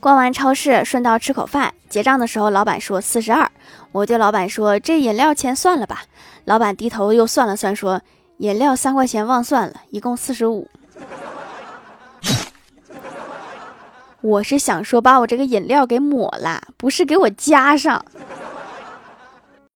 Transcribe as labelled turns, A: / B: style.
A: 逛完超市顺道吃口饭结账的时候老板说四十二我对老板说这饮料钱算了吧。老板低头又算了算说饮料三块钱忘算了一共四十五。我是想说把我这个饮料给抹了不是给我加上。